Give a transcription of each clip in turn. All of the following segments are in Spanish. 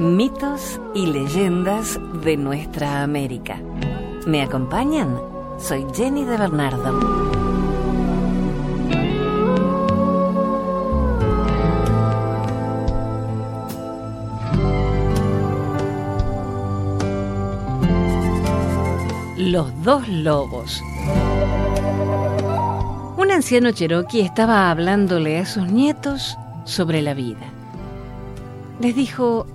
Mitos y leyendas de nuestra América. ¿Me acompañan? Soy Jenny de Bernardo. Los dos lobos. Un anciano cherokee estaba hablándole a sus nietos sobre la vida. Les dijo,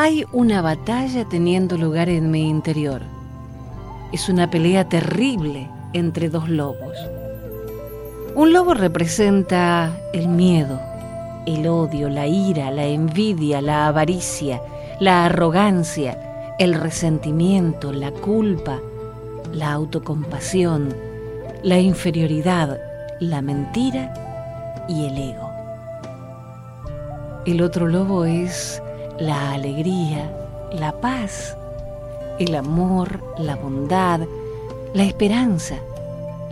hay una batalla teniendo lugar en mi interior. Es una pelea terrible entre dos lobos. Un lobo representa el miedo, el odio, la ira, la envidia, la avaricia, la arrogancia, el resentimiento, la culpa, la autocompasión, la inferioridad, la mentira y el ego. El otro lobo es la alegría, la paz, el amor, la bondad, la esperanza,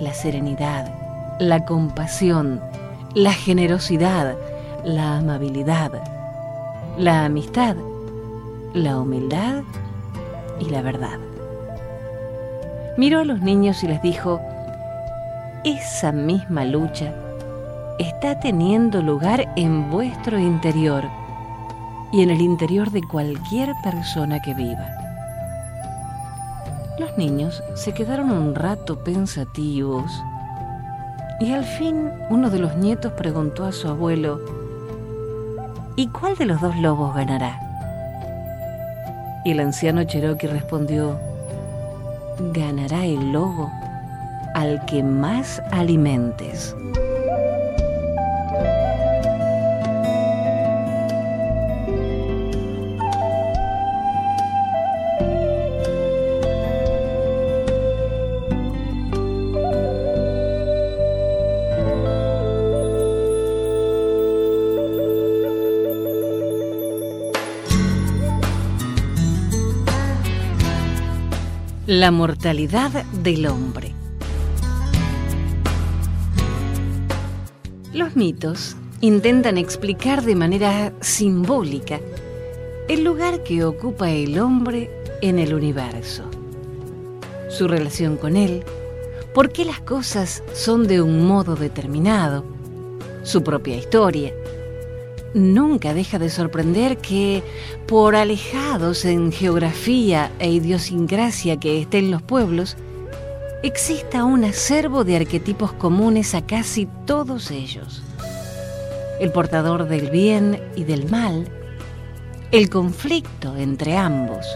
la serenidad, la compasión, la generosidad, la amabilidad, la amistad, la humildad y la verdad. Miró a los niños y les dijo, esa misma lucha está teniendo lugar en vuestro interior y en el interior de cualquier persona que viva. Los niños se quedaron un rato pensativos y al fin uno de los nietos preguntó a su abuelo, ¿y cuál de los dos lobos ganará? Y el anciano Cherokee respondió, ganará el lobo al que más alimentes. La mortalidad del hombre. Los mitos intentan explicar de manera simbólica el lugar que ocupa el hombre en el universo, su relación con él, por qué las cosas son de un modo determinado, su propia historia, nunca deja de sorprender que, por alejados en geografía e idiosincrasia que estén los pueblos, exista un acervo de arquetipos comunes a casi todos ellos. El portador del bien y del mal, el conflicto entre ambos,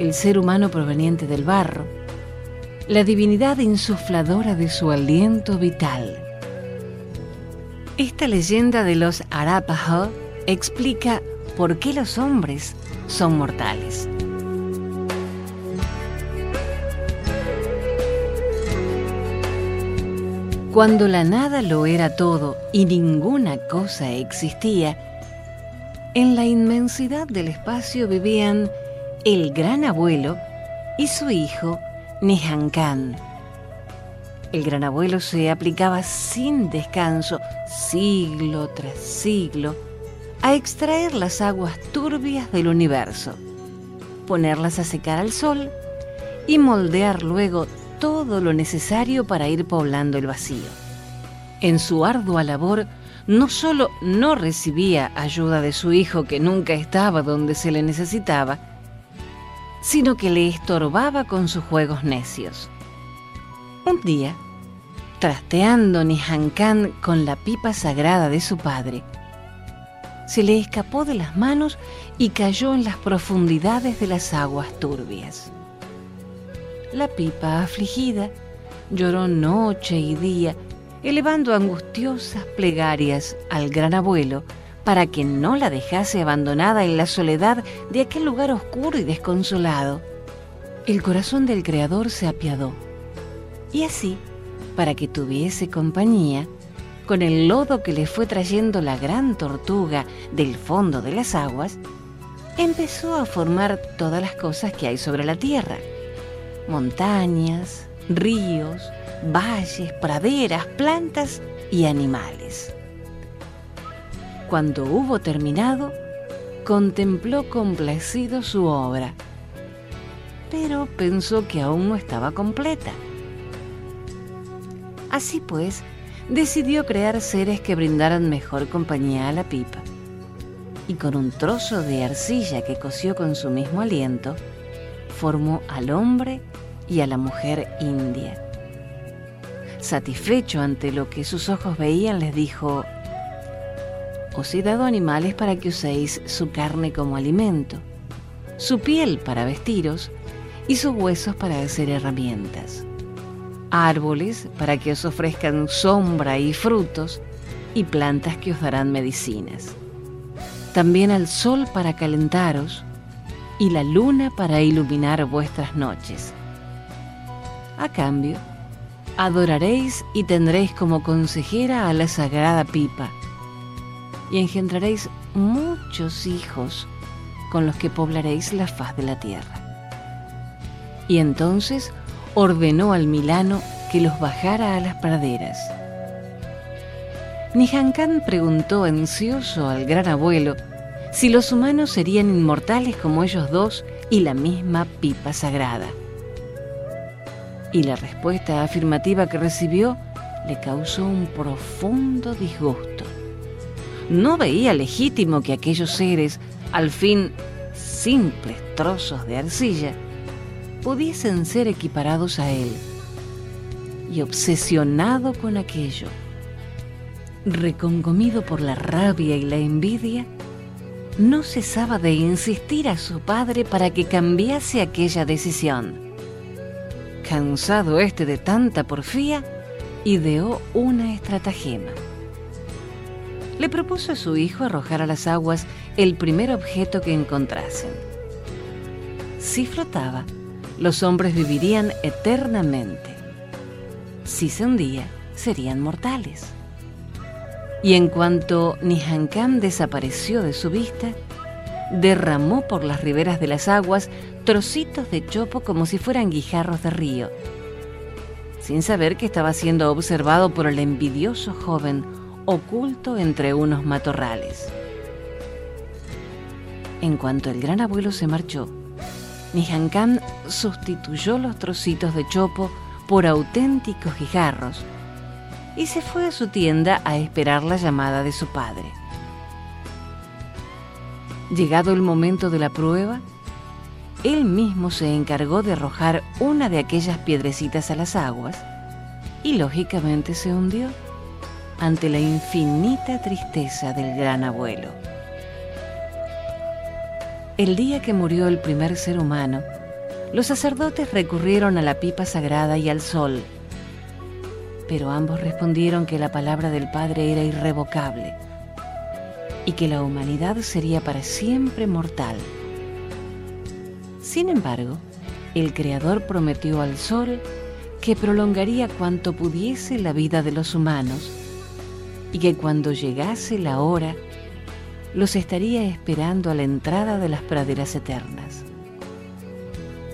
el ser humano proveniente del barro, la divinidad insufladora de su aliento vital esta leyenda de los Arapaho explica por qué los hombres son mortales. Cuando la nada lo era todo y ninguna cosa existía, en la inmensidad del espacio vivían el gran abuelo y su hijo Nehankan el gran abuelo se aplicaba sin descanso, siglo tras siglo, a extraer las aguas turbias del universo, ponerlas a secar al sol y moldear luego todo lo necesario para ir poblando el vacío. En su ardua labor, no solo no recibía ayuda de su hijo que nunca estaba donde se le necesitaba, sino que le estorbaba con sus juegos necios. Un día, trasteando Nihankan con la pipa sagrada de su padre, se le escapó de las manos y cayó en las profundidades de las aguas turbias. La pipa, afligida, lloró noche y día, elevando angustiosas plegarias al gran abuelo para que no la dejase abandonada en la soledad de aquel lugar oscuro y desconsolado. El corazón del Creador se apiadó y así, para que tuviese compañía, con el lodo que le fue trayendo la gran tortuga del fondo de las aguas, empezó a formar todas las cosas que hay sobre la tierra. Montañas, ríos, valles, praderas, plantas y animales. Cuando hubo terminado, contempló complacido su obra, pero pensó que aún no estaba completa. Así pues, decidió crear seres que brindaran mejor compañía a la pipa. Y con un trozo de arcilla que cosió con su mismo aliento, formó al hombre y a la mujer india. Satisfecho ante lo que sus ojos veían, les dijo, Os he dado animales para que uséis su carne como alimento, su piel para vestiros y sus huesos para hacer herramientas árboles para que os ofrezcan sombra y frutos, y plantas que os darán medicinas. También al sol para calentaros, y la luna para iluminar vuestras noches. A cambio, adoraréis y tendréis como consejera a la sagrada pipa, y engendraréis muchos hijos con los que poblaréis la faz de la tierra. Y entonces ordenó al Milano que los bajara a las praderas. Nihankán preguntó ansioso al gran abuelo si los humanos serían inmortales como ellos dos y la misma pipa sagrada. Y la respuesta afirmativa que recibió le causó un profundo disgusto. No veía legítimo que aquellos seres, al fin simples trozos de arcilla, pudiesen ser equiparados a él. Y obsesionado con aquello, reconcomido por la rabia y la envidia, no cesaba de insistir a su padre para que cambiase aquella decisión. Cansado este de tanta porfía, ideó una estratagema. Le propuso a su hijo arrojar a las aguas el primer objeto que encontrasen. Si flotaba, los hombres vivirían eternamente. Si se hundía, serían mortales. Y en cuanto Nihankam desapareció de su vista, derramó por las riberas de las aguas trocitos de chopo como si fueran guijarros de río, sin saber que estaba siendo observado por el envidioso joven oculto entre unos matorrales. En cuanto el gran abuelo se marchó, Nihankam sustituyó los trocitos de chopo por auténticos guijarros y se fue a su tienda a esperar la llamada de su padre. Llegado el momento de la prueba, él mismo se encargó de arrojar una de aquellas piedrecitas a las aguas y lógicamente se hundió ante la infinita tristeza del gran abuelo. El día que murió el primer ser humano, los sacerdotes recurrieron a la pipa sagrada y al sol, pero ambos respondieron que la palabra del Padre era irrevocable y que la humanidad sería para siempre mortal. Sin embargo, el Creador prometió al sol que prolongaría cuanto pudiese la vida de los humanos y que cuando llegase la hora los estaría esperando a la entrada de las praderas eternas.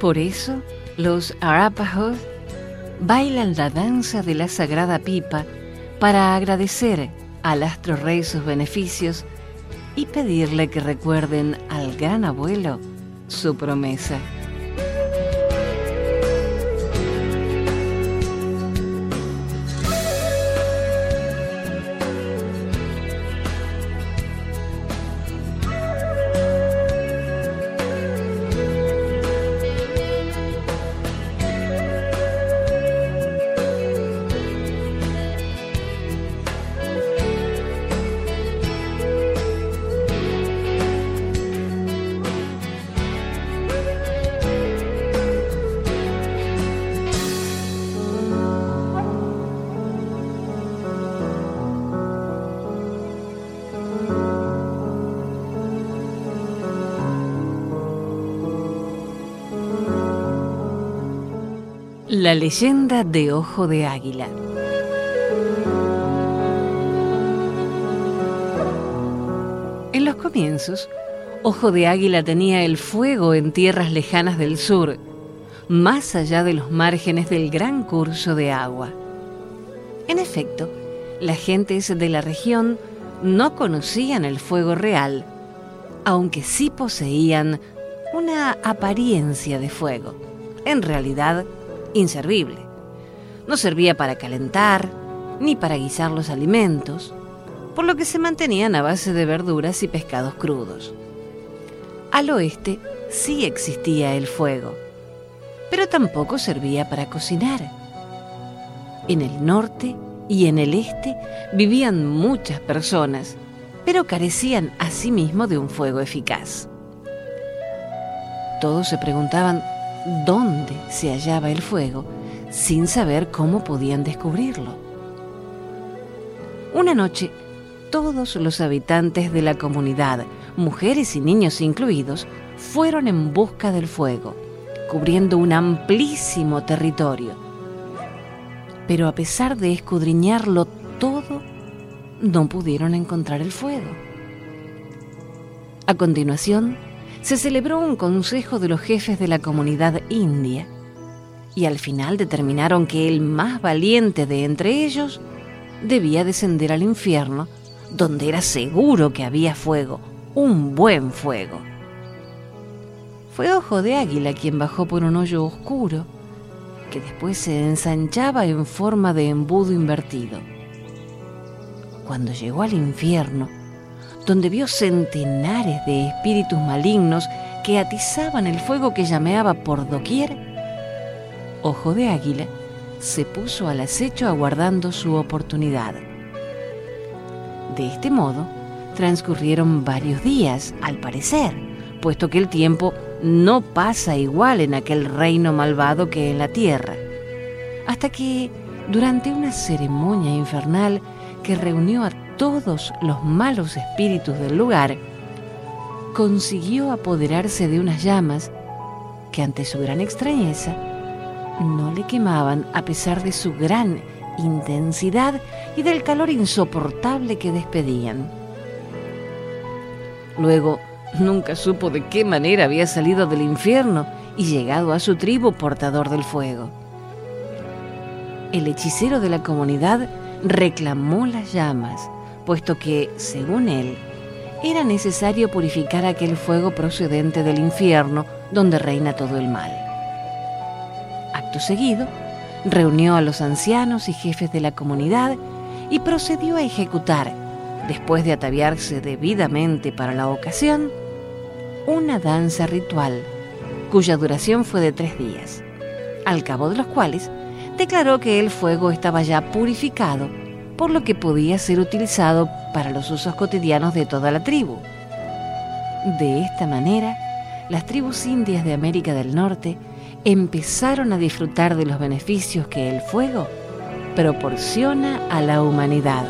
Por eso, los Arapaho bailan la danza de la sagrada pipa para agradecer al astro rey sus beneficios y pedirle que recuerden al gran abuelo su promesa. La leyenda de Ojo de Águila. En los comienzos, Ojo de Águila tenía el fuego en tierras lejanas del sur, más allá de los márgenes del gran curso de agua. En efecto, las gentes de la región no conocían el fuego real aunque sí poseían una apariencia de fuego, en realidad inservible. No servía para calentar, ni para guisar los alimentos, por lo que se mantenían a base de verduras y pescados crudos. Al oeste sí existía el fuego, pero tampoco servía para cocinar. En el norte y en el este vivían muchas personas, pero carecían asimismo de un fuego eficaz. Todos se preguntaban dónde se hallaba el fuego sin saber cómo podían descubrirlo. Una noche, todos los habitantes de la comunidad, mujeres y niños incluidos, fueron en busca del fuego cubriendo un amplísimo territorio. Pero a pesar de escudriñarlo todo, no pudieron encontrar el fuego. A continuación, se celebró un consejo de los jefes de la comunidad india y al final determinaron que el más valiente de entre ellos debía descender al infierno, donde era seguro que había fuego, un buen fuego. Fue Ojo de Águila quien bajó por un hoyo oscuro, que después se ensanchaba en forma de embudo invertido. Cuando llegó al infierno, donde vio centenares de espíritus malignos que atizaban el fuego que llameaba por doquier, Ojo de Águila se puso al acecho aguardando su oportunidad. De este modo, transcurrieron varios días, al parecer, puesto que el tiempo no pasa igual en aquel reino malvado que en la tierra, hasta que, durante una ceremonia infernal que reunió a todos los malos espíritus del lugar, consiguió apoderarse de unas llamas que ante su gran extrañeza no le quemaban a pesar de su gran intensidad y del calor insoportable que despedían. Luego, Nunca supo de qué manera había salido del infierno y llegado a su tribu portador del fuego. El hechicero de la comunidad reclamó las llamas, puesto que, según él, era necesario purificar aquel fuego procedente del infierno donde reina todo el mal. Acto seguido, reunió a los ancianos y jefes de la comunidad y procedió a ejecutar, después de ataviarse debidamente para la ocasión, una danza ritual cuya duración fue de tres días, al cabo de los cuales declaró que el fuego estaba ya purificado, por lo que podía ser utilizado para los usos cotidianos de toda la tribu. De esta manera, las tribus indias de América del Norte empezaron a disfrutar de los beneficios que el fuego proporciona a la humanidad.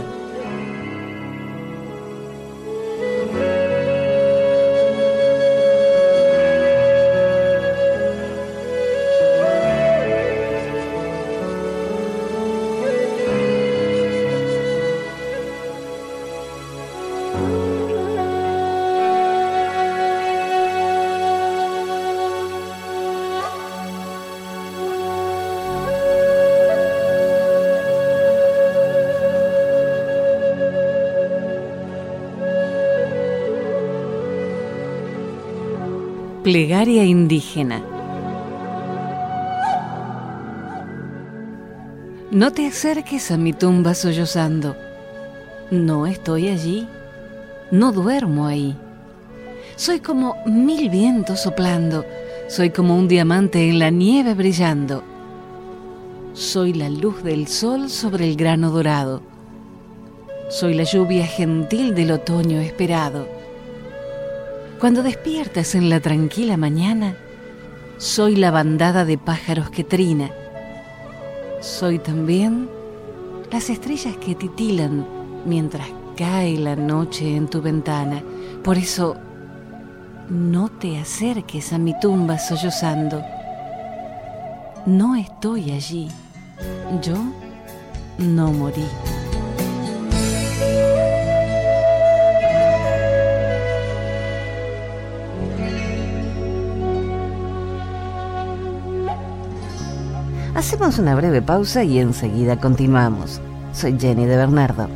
Plegaria indígena. No te acerques a mi tumba sollozando. No estoy allí. No duermo ahí. Soy como mil vientos soplando. Soy como un diamante en la nieve brillando. Soy la luz del sol sobre el grano dorado. Soy la lluvia gentil del otoño esperado cuando despiertas en la tranquila mañana, soy la bandada de pájaros que trina. Soy también las estrellas que titilan mientras cae la noche en tu ventana. Por eso, no te acerques a mi tumba sollozando. No estoy allí. Yo no morí. Hacemos una breve pausa y enseguida continuamos. Soy Jenny de Bernardo.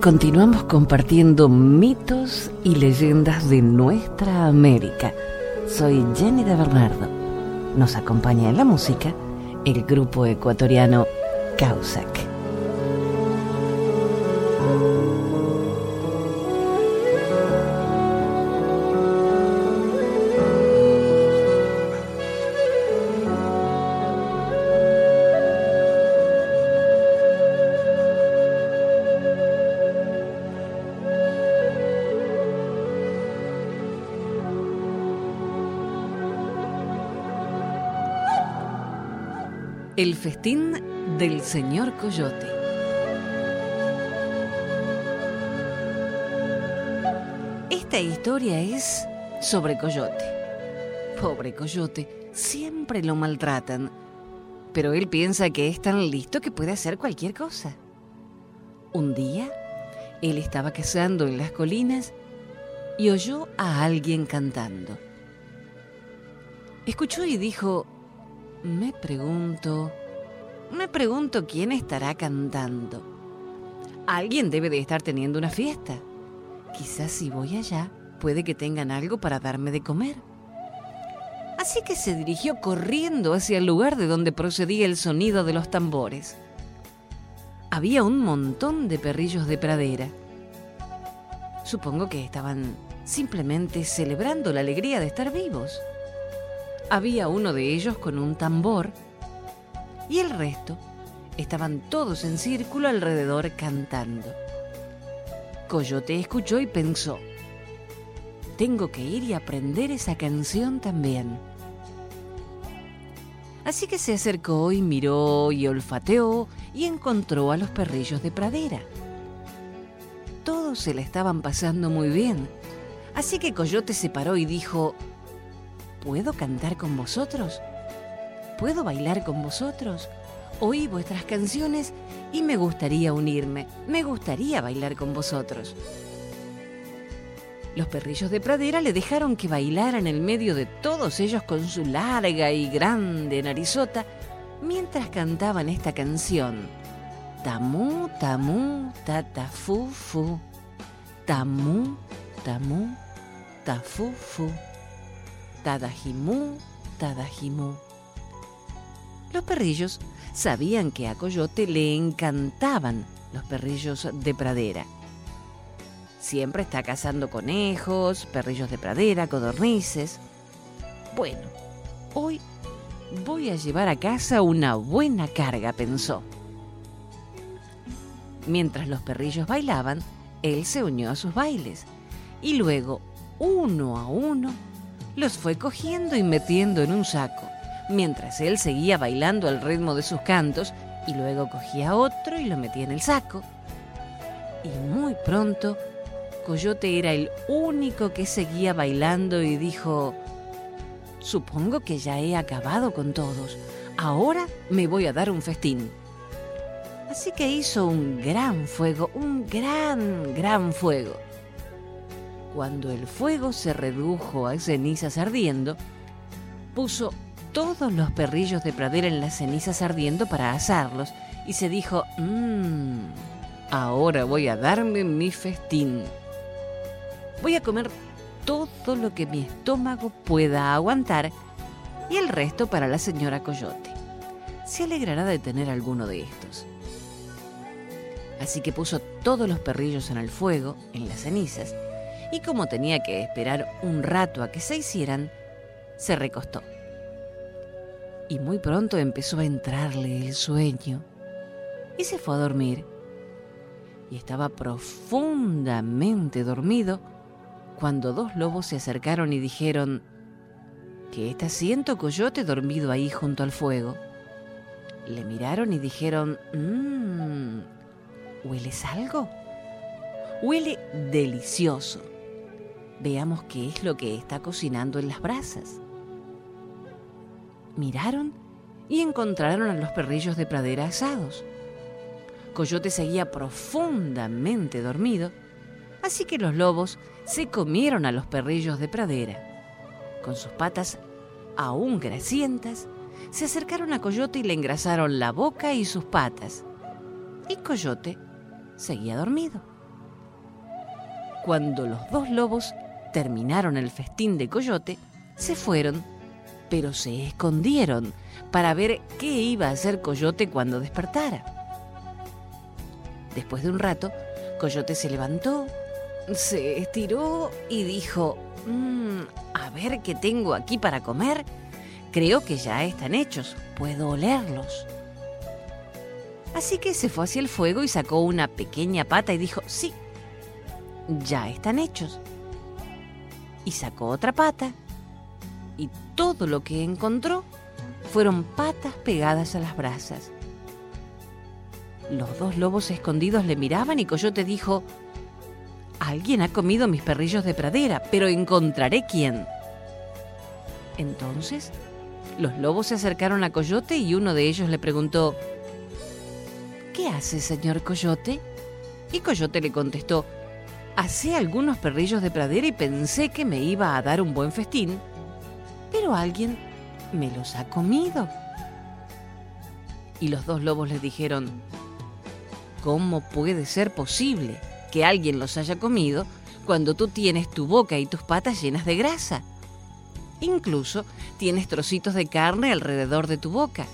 Continuamos compartiendo mitos y leyendas de nuestra América. Soy Jenny de Bernardo. Nos acompaña en la música el grupo ecuatoriano Causac. Festín del señor Coyote. Esta historia es sobre Coyote. Pobre Coyote, siempre lo maltratan, pero él piensa que es tan listo que puede hacer cualquier cosa. Un día, él estaba cazando en las colinas y oyó a alguien cantando. Escuchó y dijo, me pregunto, me pregunto quién estará cantando. Alguien debe de estar teniendo una fiesta. Quizás si voy allá, puede que tengan algo para darme de comer. Así que se dirigió corriendo hacia el lugar de donde procedía el sonido de los tambores. Había un montón de perrillos de pradera. Supongo que estaban simplemente celebrando la alegría de estar vivos había uno de ellos con un tambor y el resto estaban todos en círculo alrededor cantando. Coyote escuchó y pensó, tengo que ir y aprender esa canción también. Así que se acercó y miró y olfateó y encontró a los perrillos de pradera. Todos se la estaban pasando muy bien, así que Coyote se paró y dijo, ¿Puedo cantar con vosotros? ¿Puedo bailar con vosotros? Oí vuestras canciones y me gustaría unirme, me gustaría bailar con vosotros. Los perrillos de pradera le dejaron que bailaran en medio de todos ellos con su larga y grande narizota mientras cantaban esta canción. Tamú, tamú, tatafu, fu. Tamú, tamú, tafu, fu. Tadajimu, Tadajimu. Los perrillos sabían que a Coyote le encantaban los perrillos de pradera. Siempre está cazando conejos, perrillos de pradera, codornices. Bueno, hoy voy a llevar a casa una buena carga, pensó. Mientras los perrillos bailaban, él se unió a sus bailes y luego, uno a uno, los fue cogiendo y metiendo en un saco, mientras él seguía bailando al ritmo de sus cantos y luego cogía otro y lo metía en el saco. Y muy pronto, Coyote era el único que seguía bailando y dijo, supongo que ya he acabado con todos, ahora me voy a dar un festín. Así que hizo un gran fuego, un gran, gran fuego cuando el fuego se redujo a cenizas ardiendo, puso todos los perrillos de pradera en las cenizas ardiendo para asarlos y se dijo, mmm, ahora voy a darme mi festín. Voy a comer todo lo que mi estómago pueda aguantar y el resto para la señora Coyote. Se alegrará de tener alguno de estos. Así que puso todos los perrillos en el fuego, en las cenizas, y como tenía que esperar un rato a que se hicieran, se recostó. Y muy pronto empezó a entrarle el sueño y se fue a dormir. Y estaba profundamente dormido cuando dos lobos se acercaron y dijeron, ¿qué está haciendo Coyote dormido ahí junto al fuego? Le miraron y dijeron, mmm, ¿hueles algo? Huele delicioso. Veamos qué es lo que está cocinando en las brasas. Miraron y encontraron a los perrillos de pradera asados. Coyote seguía profundamente dormido, así que los lobos se comieron a los perrillos de pradera. Con sus patas aún grasientas, se acercaron a Coyote y le engrasaron la boca y sus patas. Y Coyote seguía dormido. Cuando los dos lobos terminaron el festín de Coyote, se fueron, pero se escondieron para ver qué iba a hacer Coyote cuando despertara. Después de un rato, Coyote se levantó, se estiró y dijo, mm, a ver qué tengo aquí para comer. Creo que ya están hechos, puedo olerlos. Así que se fue hacia el fuego y sacó una pequeña pata y dijo, sí, ya están hechos. Y sacó otra pata y todo lo que encontró fueron patas pegadas a las brasas. Los dos lobos escondidos le miraban y Coyote dijo, Alguien ha comido mis perrillos de pradera, pero encontraré quién. Entonces, los lobos se acercaron a Coyote y uno de ellos le preguntó, ¿Qué hace, señor Coyote? Y Coyote le contestó, Hacé algunos perrillos de pradera y pensé que me iba a dar un buen festín, pero alguien me los ha comido. Y los dos lobos le dijeron, ¿cómo puede ser posible que alguien los haya comido cuando tú tienes tu boca y tus patas llenas de grasa? Incluso tienes trocitos de carne alrededor de tu boca.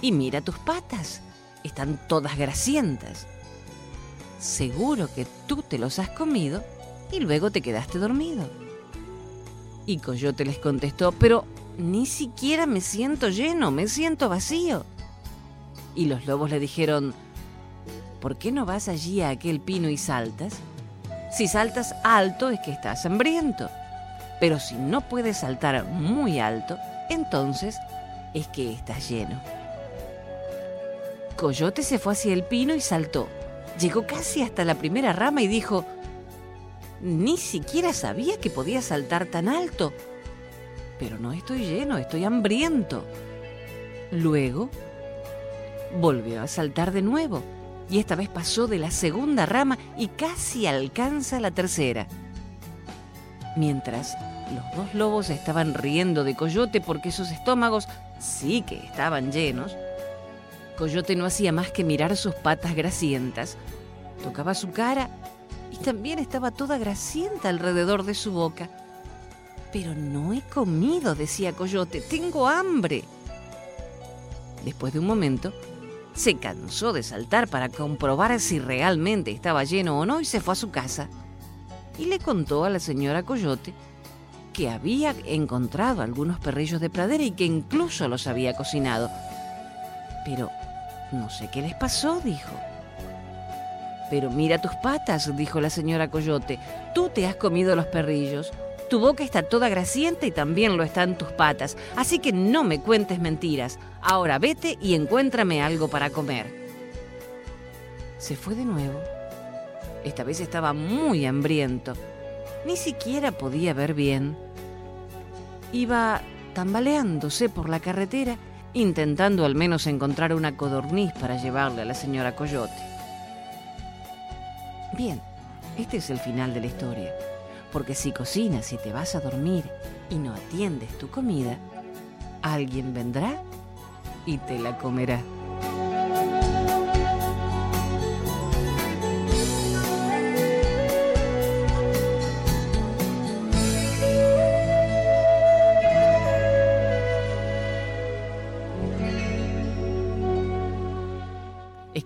Y mira tus patas, están todas grasientas. Seguro que tú te los has comido y luego te quedaste dormido. Y Coyote les contestó, pero ni siquiera me siento lleno, me siento vacío. Y los lobos le dijeron, ¿por qué no vas allí a aquel pino y saltas? Si saltas alto es que estás hambriento, pero si no puedes saltar muy alto, entonces es que estás lleno. Coyote se fue hacia el pino y saltó. Llegó casi hasta la primera rama y dijo, ni siquiera sabía que podía saltar tan alto. Pero no estoy lleno, estoy hambriento. Luego volvió a saltar de nuevo y esta vez pasó de la segunda rama y casi alcanza la tercera. Mientras los dos lobos estaban riendo de Coyote porque sus estómagos sí que estaban llenos, Coyote no hacía más que mirar sus patas grasientas, tocaba su cara también estaba toda grasienta alrededor de su boca. Pero no he comido, decía Coyote, tengo hambre. Después de un momento, se cansó de saltar para comprobar si realmente estaba lleno o no y se fue a su casa. Y le contó a la señora Coyote que había encontrado algunos perrillos de pradera y que incluso los había cocinado. Pero no sé qué les pasó, dijo. Pero mira tus patas, dijo la señora Coyote. Tú te has comido los perrillos. Tu boca está toda grasienta y también lo están tus patas. Así que no me cuentes mentiras. Ahora vete y encuéntrame algo para comer. Se fue de nuevo. Esta vez estaba muy hambriento. Ni siquiera podía ver bien. Iba tambaleándose por la carretera, intentando al menos encontrar una codorniz para llevarle a la señora Coyote. Bien, este es el final de la historia, porque si cocinas y te vas a dormir y no atiendes tu comida, alguien vendrá y te la comerá.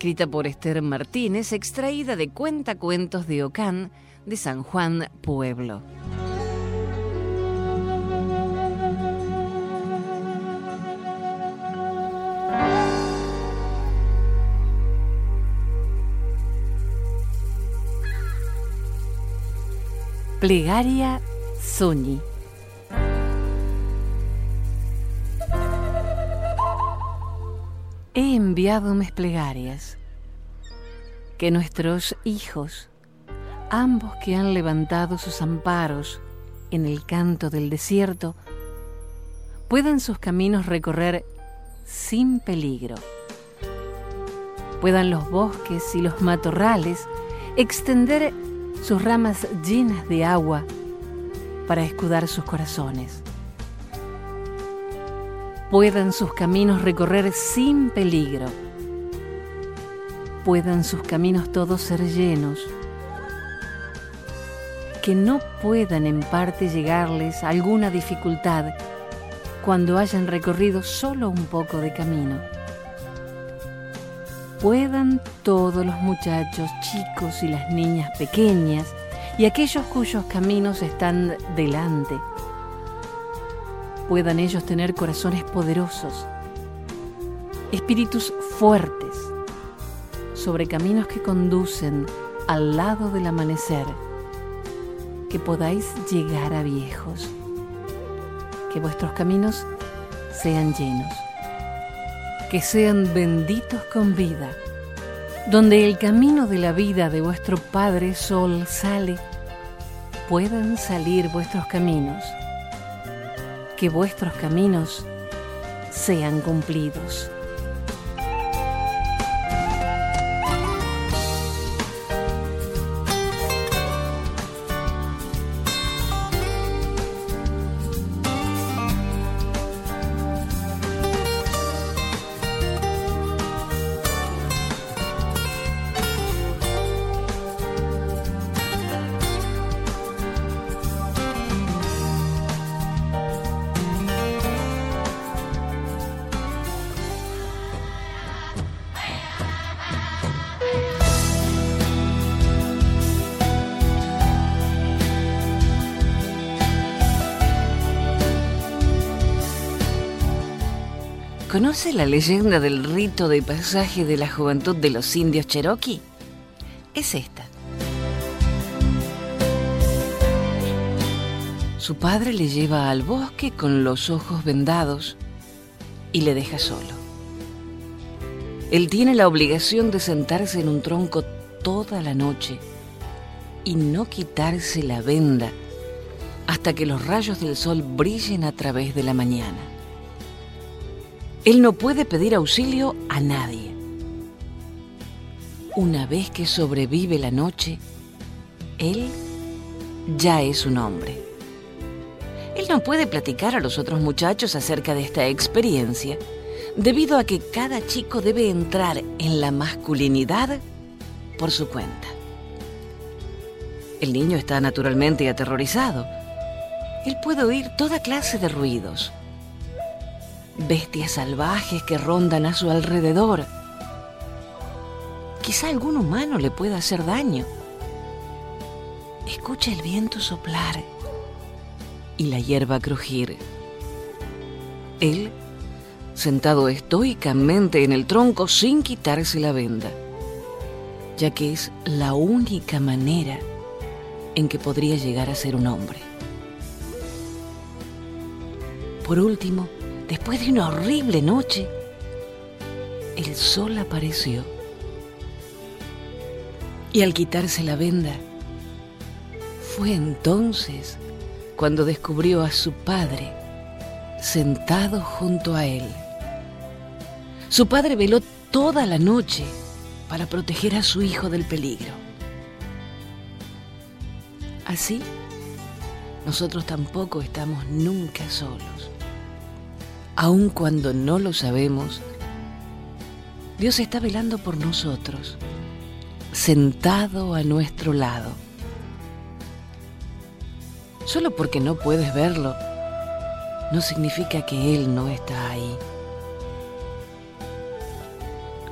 Escrita por Esther Martínez, extraída de Cuentacuentos de Ocán de San Juan Pueblo. Plegaria Soñi. Enviado mis plegarias, que nuestros hijos, ambos que han levantado sus amparos en el canto del desierto, puedan sus caminos recorrer sin peligro, puedan los bosques y los matorrales extender sus ramas llenas de agua para escudar sus corazones puedan sus caminos recorrer sin peligro, puedan sus caminos todos ser llenos, que no puedan en parte llegarles alguna dificultad cuando hayan recorrido solo un poco de camino. Puedan todos los muchachos chicos y las niñas pequeñas y aquellos cuyos caminos están delante, puedan ellos tener corazones poderosos, espíritus fuertes, sobre caminos que conducen al lado del amanecer, que podáis llegar a viejos, que vuestros caminos sean llenos, que sean benditos con vida, donde el camino de la vida de vuestro Padre Sol sale, puedan salir vuestros caminos, que vuestros caminos sean cumplidos. ¿Conoce la leyenda del rito de pasaje de la juventud de los indios cherokee? Es esta. Su padre le lleva al bosque con los ojos vendados y le deja solo. Él tiene la obligación de sentarse en un tronco toda la noche y no quitarse la venda hasta que los rayos del sol brillen a través de la mañana. Él no puede pedir auxilio a nadie. Una vez que sobrevive la noche, Él ya es un hombre. Él no puede platicar a los otros muchachos acerca de esta experiencia, debido a que cada chico debe entrar en la masculinidad por su cuenta. El niño está naturalmente aterrorizado. Él puede oír toda clase de ruidos, bestias salvajes que rondan a su alrededor. Quizá algún humano le pueda hacer daño. Escucha el viento soplar y la hierba crujir. Él, sentado estoicamente en el tronco sin quitarse la venda, ya que es la única manera en que podría llegar a ser un hombre. Por último, Después de una horrible noche, el sol apareció. Y al quitarse la venda, fue entonces cuando descubrió a su padre sentado junto a él. Su padre veló toda la noche para proteger a su hijo del peligro. Así, nosotros tampoco estamos nunca solos aun cuando no lo sabemos, Dios está velando por nosotros, sentado a nuestro lado. Solo porque no puedes verlo, no significa que Él no está ahí.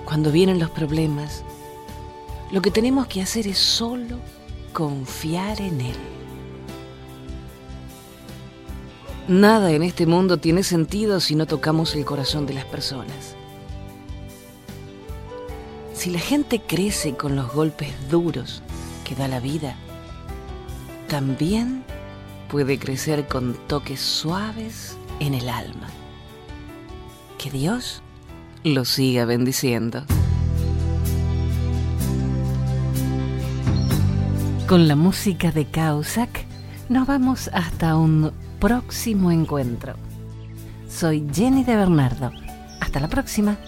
Cuando vienen los problemas, lo que tenemos que hacer es solo confiar en Él. Nada en este mundo tiene sentido si no tocamos el corazón de las personas. Si la gente crece con los golpes duros que da la vida, también puede crecer con toques suaves en el alma. Que Dios lo siga bendiciendo. Con la música de Causac nos vamos hasta un próximo encuentro. Soy Jenny de Bernardo. Hasta la próxima.